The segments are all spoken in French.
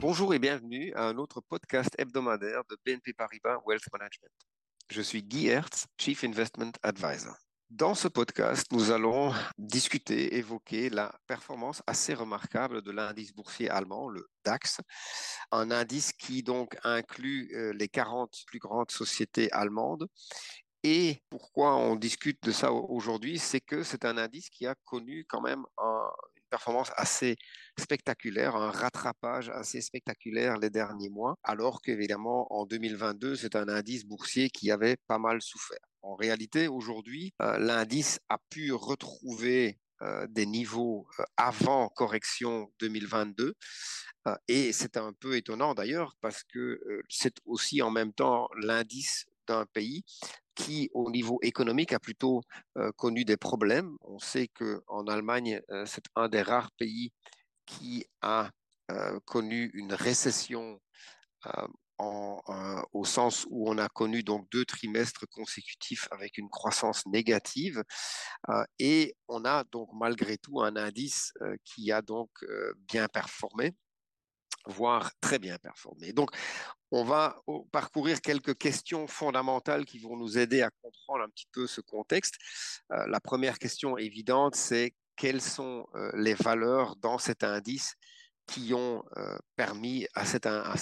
Bonjour et bienvenue à un autre podcast hebdomadaire de BNP Paribas Wealth Management. Je suis Guy Hertz, Chief Investment Advisor. Dans ce podcast, nous allons discuter, évoquer la performance assez remarquable de l'indice boursier allemand, le DAX, un indice qui donc inclut euh, les 40 plus grandes sociétés allemandes. Et pourquoi on discute de ça aujourd'hui, c'est que c'est un indice qui a connu quand même un, performance assez spectaculaire, un rattrapage assez spectaculaire les derniers mois, alors qu'évidemment en 2022, c'est un indice boursier qui avait pas mal souffert. En réalité, aujourd'hui, euh, l'indice a pu retrouver euh, des niveaux euh, avant correction 2022. et c'est un peu étonnant d'ailleurs parce que c'est aussi en même temps l'indice d'un pays qui, au niveau économique, a plutôt euh, connu des problèmes. On sait qu'en Allemagne, euh, c'est un des rares pays qui a euh, connu une récession au sens où on a connu donc deux trimestres consécutifs avec une croissance négative et on a donc malgré tout un indice qui a donc bien performé voire très bien performé. Donc, on va parcourir quelques questions fondamentales qui vont nous aider à comprendre un petit peu ce contexte. Euh, la première question évidente, c'est quelles sont euh, les valeurs dans cet indice qui ont euh, permis à cette à,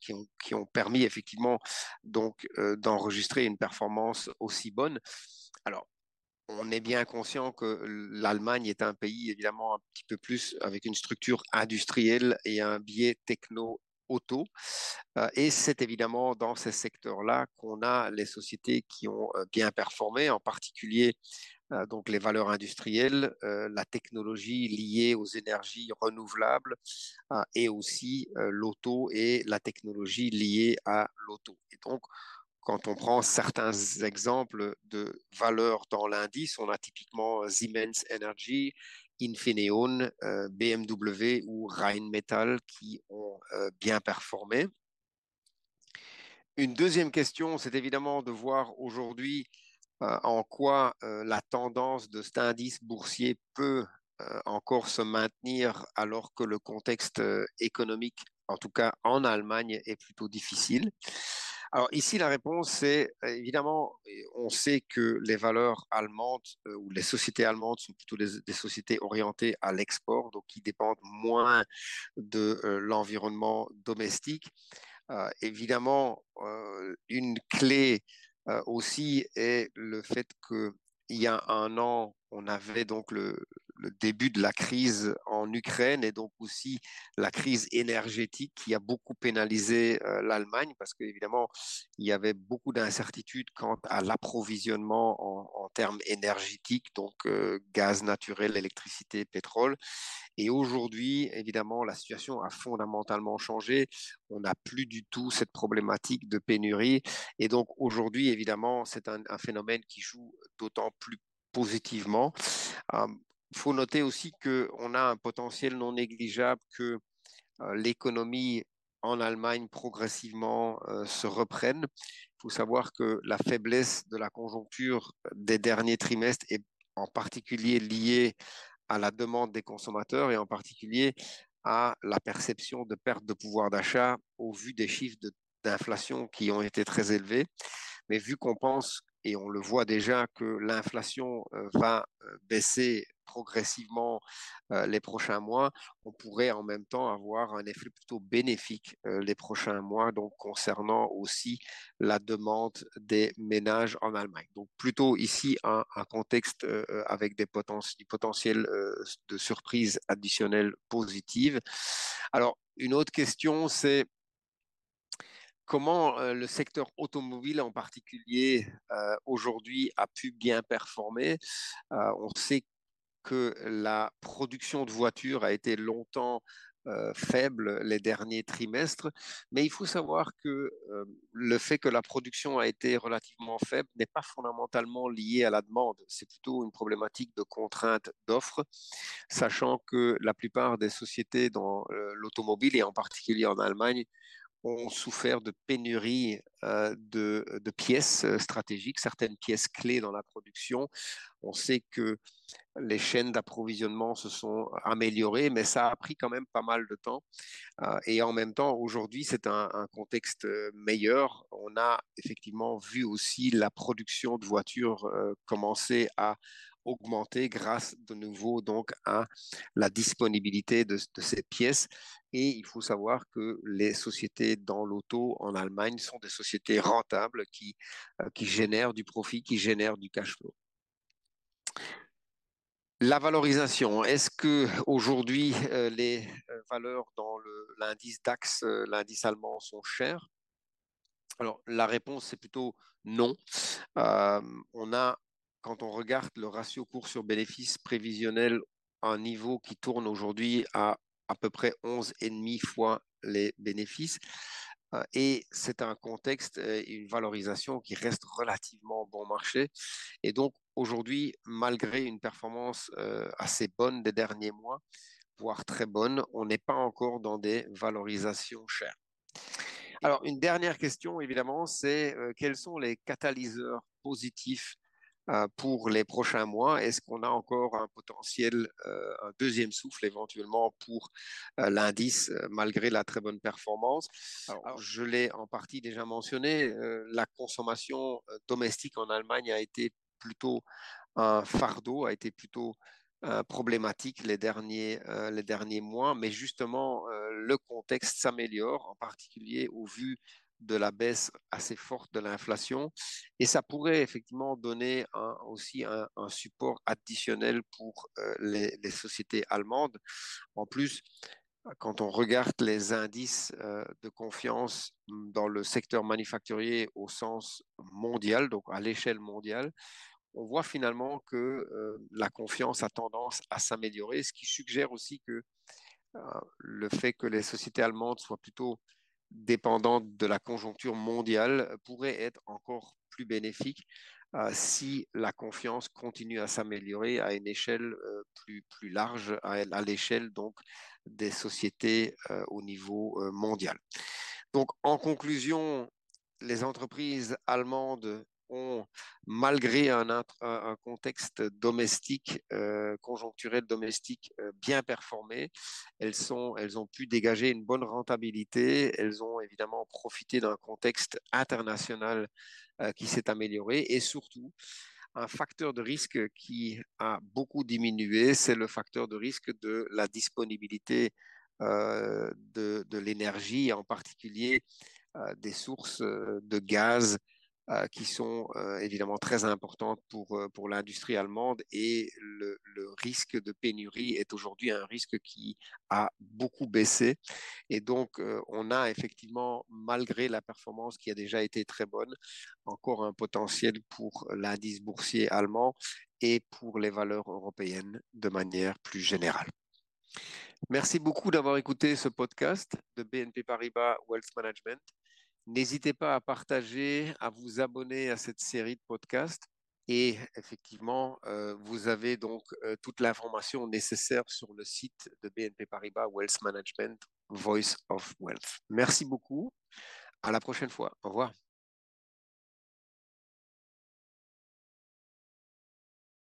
qui, ont, qui, ont, permis effectivement donc d'enregistrer une performance aussi bonne? Alors on est bien conscient que l'Allemagne est un pays évidemment un petit peu plus avec une structure industrielle et un biais techno-auto. Euh, et c'est évidemment dans ces secteurs-là qu'on a les sociétés qui ont euh, bien performé, en particulier euh, donc les valeurs industrielles, la technologie liée aux énergies renouvelables et aussi l'auto et la technologie liée à l'auto. Et donc, quand on prend certains exemples de valeurs dans l'indice, on a typiquement Siemens Energy, Infineon, euh, BMW ou Rheinmetall qui ont euh, bien performé. Une deuxième question, c'est évidemment de voir aujourd'hui euh, en quoi la tendance de cet indice boursier peut encore se maintenir alors que le contexte économique, en tout cas en Allemagne, est plutôt difficile. Alors ici, la réponse, c'est euh, évidemment, on sait que les valeurs allemandes euh, ou les sociétés allemandes sont plutôt des, sociétés orientées à l'export, donc qui dépendent moins de euh, l'environnement domestique. évidemment, une clé aussi est le fait qu'il y a un an, on avait donc le, le début de la crise en Ukraine et donc aussi la crise énergétique qui a beaucoup pénalisé euh, l'Allemagne parce qu'évidemment, il y avait beaucoup d'incertitudes quant à l'approvisionnement en, termes énergétiques, donc euh, gaz naturel, électricité, pétrole. Et aujourd'hui, évidemment, la situation a fondamentalement changé. On n'a plus du tout cette problématique de pénurie. Et donc aujourd'hui, évidemment, c'est un, phénomène qui joue d'autant plus positivement. Hum, il faut noter aussi qu'on a un potentiel non négligeable que euh, l'économie en Allemagne progressivement euh, se reprenne. Il faut savoir que la faiblesse de la conjoncture des derniers trimestres est en particulier liée à la demande des consommateurs et en particulier à la perception de perte de pouvoir d'achat au vu des chiffres d'inflation qui ont été très élevés. Mais vu qu'on pense et on le voit déjà que l'inflation euh, va baisser progressivement euh, les prochains mois, on pourrait en même temps avoir un effet plutôt bénéfique euh, les prochains mois, donc concernant aussi la demande des ménages en Allemagne. Donc plutôt ici un, contexte euh, avec des potentiels de surprises additionnelles positives. Alors une autre question, c'est comment le secteur automobile en particulier aujourd'hui a pu bien performer? on sait que la production de voitures a été longtemps faible les derniers trimestres, mais il faut savoir que le fait que la production a été relativement faible n'est pas fondamentalement lié à la demande, c'est plutôt une problématique de contrainte d'offres, sachant que la plupart des sociétés dans l'automobile, et en particulier en Allemagne, ont souffert de pénurie de, de, pièces stratégiques, certaines pièces clés dans la production. On sait que les chaînes d'approvisionnement se sont améliorées, mais ça a pris quand même pas mal de temps. et en même temps, aujourd'hui, c'est un, un, contexte meilleur. On a effectivement vu aussi la production de voitures commencer à augmenter grâce de nouveau donc à la disponibilité de, ces pièces. Et il faut savoir que les sociétés dans l'auto en Allemagne sont des sociétés rentables qui, euh, qui génèrent du profit, qui génèrent du cash flow. La valorisation, est-ce que aujourd'hui euh, les euh, valeurs dans l'indice DAX, l'indice allemand, sont chères? Alors la réponse c'est plutôt non. on a quand on regarde le ratio cours sur bénéfice prévisionnel, un niveau qui tourne aujourd'hui à à peu près 11,5 fois les bénéfices. Euh, et c'est un contexte et une valorisation qui reste relativement bon marché. Et donc aujourd'hui, malgré une performance euh, assez bonne des derniers mois, voire très bonne, on n'est pas encore dans des valorisations chères. Alors, une dernière question, évidemment, c'est euh, quels sont les catalyseurs positifs euh, pour les prochains mois Est-ce qu'on a encore un potentiel, euh, un deuxième souffle éventuellement pour euh, l'indice malgré la très bonne performance? Alors, Je l'ai en partie déjà mentionné, la consommation domestique en Allemagne a été plutôt un fardeau, a été plutôt problématique les derniers, les derniers mois, mais justement, le contexte s'améliore, en particulier au vu de la baisse assez forte de l'inflation et ça pourrait effectivement donner aussi un, support additionnel pour euh, les, sociétés allemandes. En plus, quand on regarde les indices euh, de confiance dans le secteur manufacturier au sens mondial, donc à l'échelle mondiale, on voit finalement que euh, la confiance a tendance à s'améliorer, ce qui suggère aussi que le fait que les sociétés allemandes soient plutôt dépendante de la conjoncture mondiale euh, pourrait être encore plus bénéfique euh, si la confiance continue à s'améliorer à une échelle euh, plus, plus large, à, l'échelle donc des sociétés au niveau mondial. Donc, en conclusion, les entreprises allemandes malgré un, contexte domestique, euh, conjoncturel domestique euh, bien performé, elles, ont pu dégager une bonne rentabilité. Elles ont évidemment profité d'un contexte international euh, qui s'est amélioré et surtout, un facteur de risque qui a beaucoup diminué, c'est le facteur de risque de la disponibilité de, l'énergie, en particulier des sources de gaz qui sont euh, évidemment très importantes pour, euh, pour l'industrie allemande et le, le, risque de pénurie est aujourd'hui un risque qui a beaucoup baissé. Et donc, on a effectivement, malgré la performance qui a déjà été très bonne, encore un potentiel pour l'indice boursier allemand et pour les valeurs européennes de manière plus générale. Merci beaucoup d'avoir écouté ce podcast de BNP Paribas Wealth Management. N'hésitez pas à partager, à vous abonner à cette série de podcasts. Et effectivement, euh, vous avez donc euh, toute l'information nécessaire sur le site de BNP Paribas Wealth Management, Voice of Wealth. Merci beaucoup. À la prochaine fois. Au revoir.